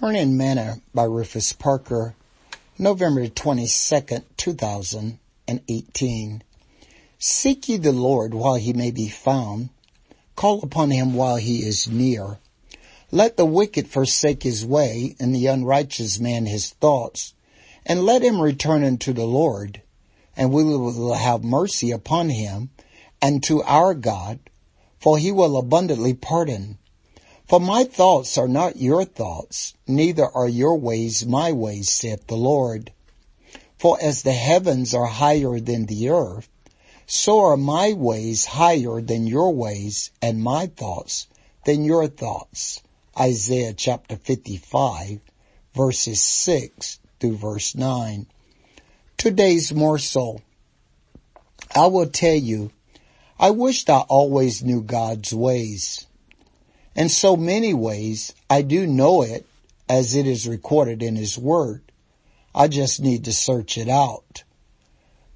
Morning Manna by Rufus Parker, November 22nd, 2018. Seek ye the Lord while he may be found. Call upon him while he is near. Let the wicked forsake his way and the unrighteous man his thoughts, and let him return unto the Lord, and we will have mercy upon him and to our God, for he will abundantly pardon. For my thoughts are not your thoughts, neither are your ways my ways, saith the Lord. For as the heavens are higher than the earth, so are my ways higher than your ways, and my thoughts than your thoughts. Isaiah chapter 55, verses 6 through verse 9. Today's morsel. I will tell you, I wished I always knew God's ways. In so many ways, I do know it as it is recorded in His Word. I just need to search it out.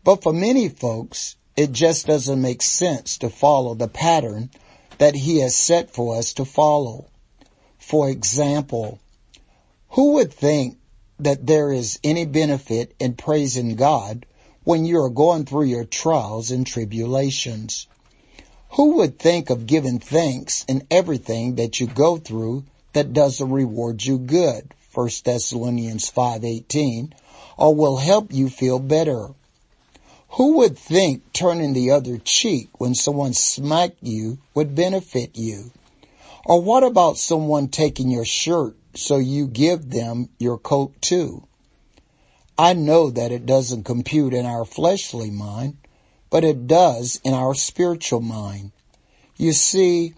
But for many folks, it just doesn't make sense to follow the pattern that He has set for us to follow. For example, who would think that there is any benefit in praising God when you are going through your trials and tribulations? Who would think of giving thanks in everything that you go through that doesn't reward you good? 1 Thessalonians 5:18 or will help you feel better. Who would think turning the other cheek when someone smacked you would benefit you? Or what about someone taking your shirt so you give them your coat too? I know that it doesn't compute in our fleshly mind, but it does in our spiritual mind. You see,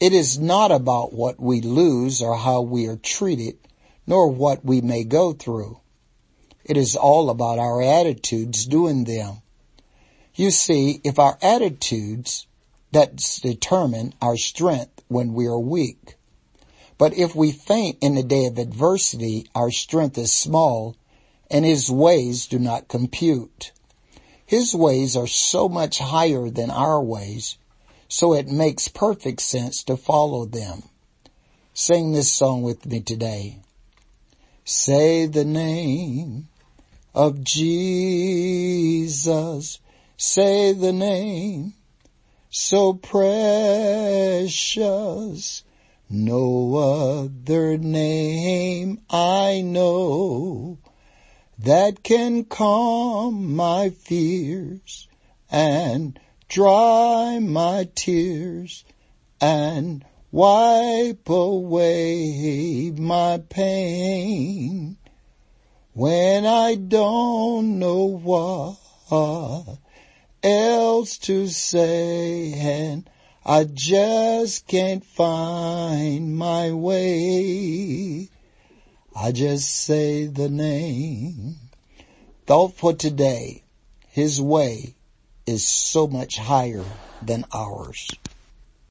it is not about what we lose or how we are treated, nor what we may go through. It is all about our attitudes doing them. You see, if our attitudes, that determine our strength when we are weak. But if we faint in the day of adversity, our strength is small and his ways do not compute. His ways are so much higher than our ways, so it makes perfect sense to follow them. Sing this song with me today. Say the name of Jesus. Say the name so precious. No other name I know that can calm my fears and dry my tears and wipe away my pain when I don't know what else to say and I just can't find my way. I just say the name. Thought for today, His way is so much higher than ours.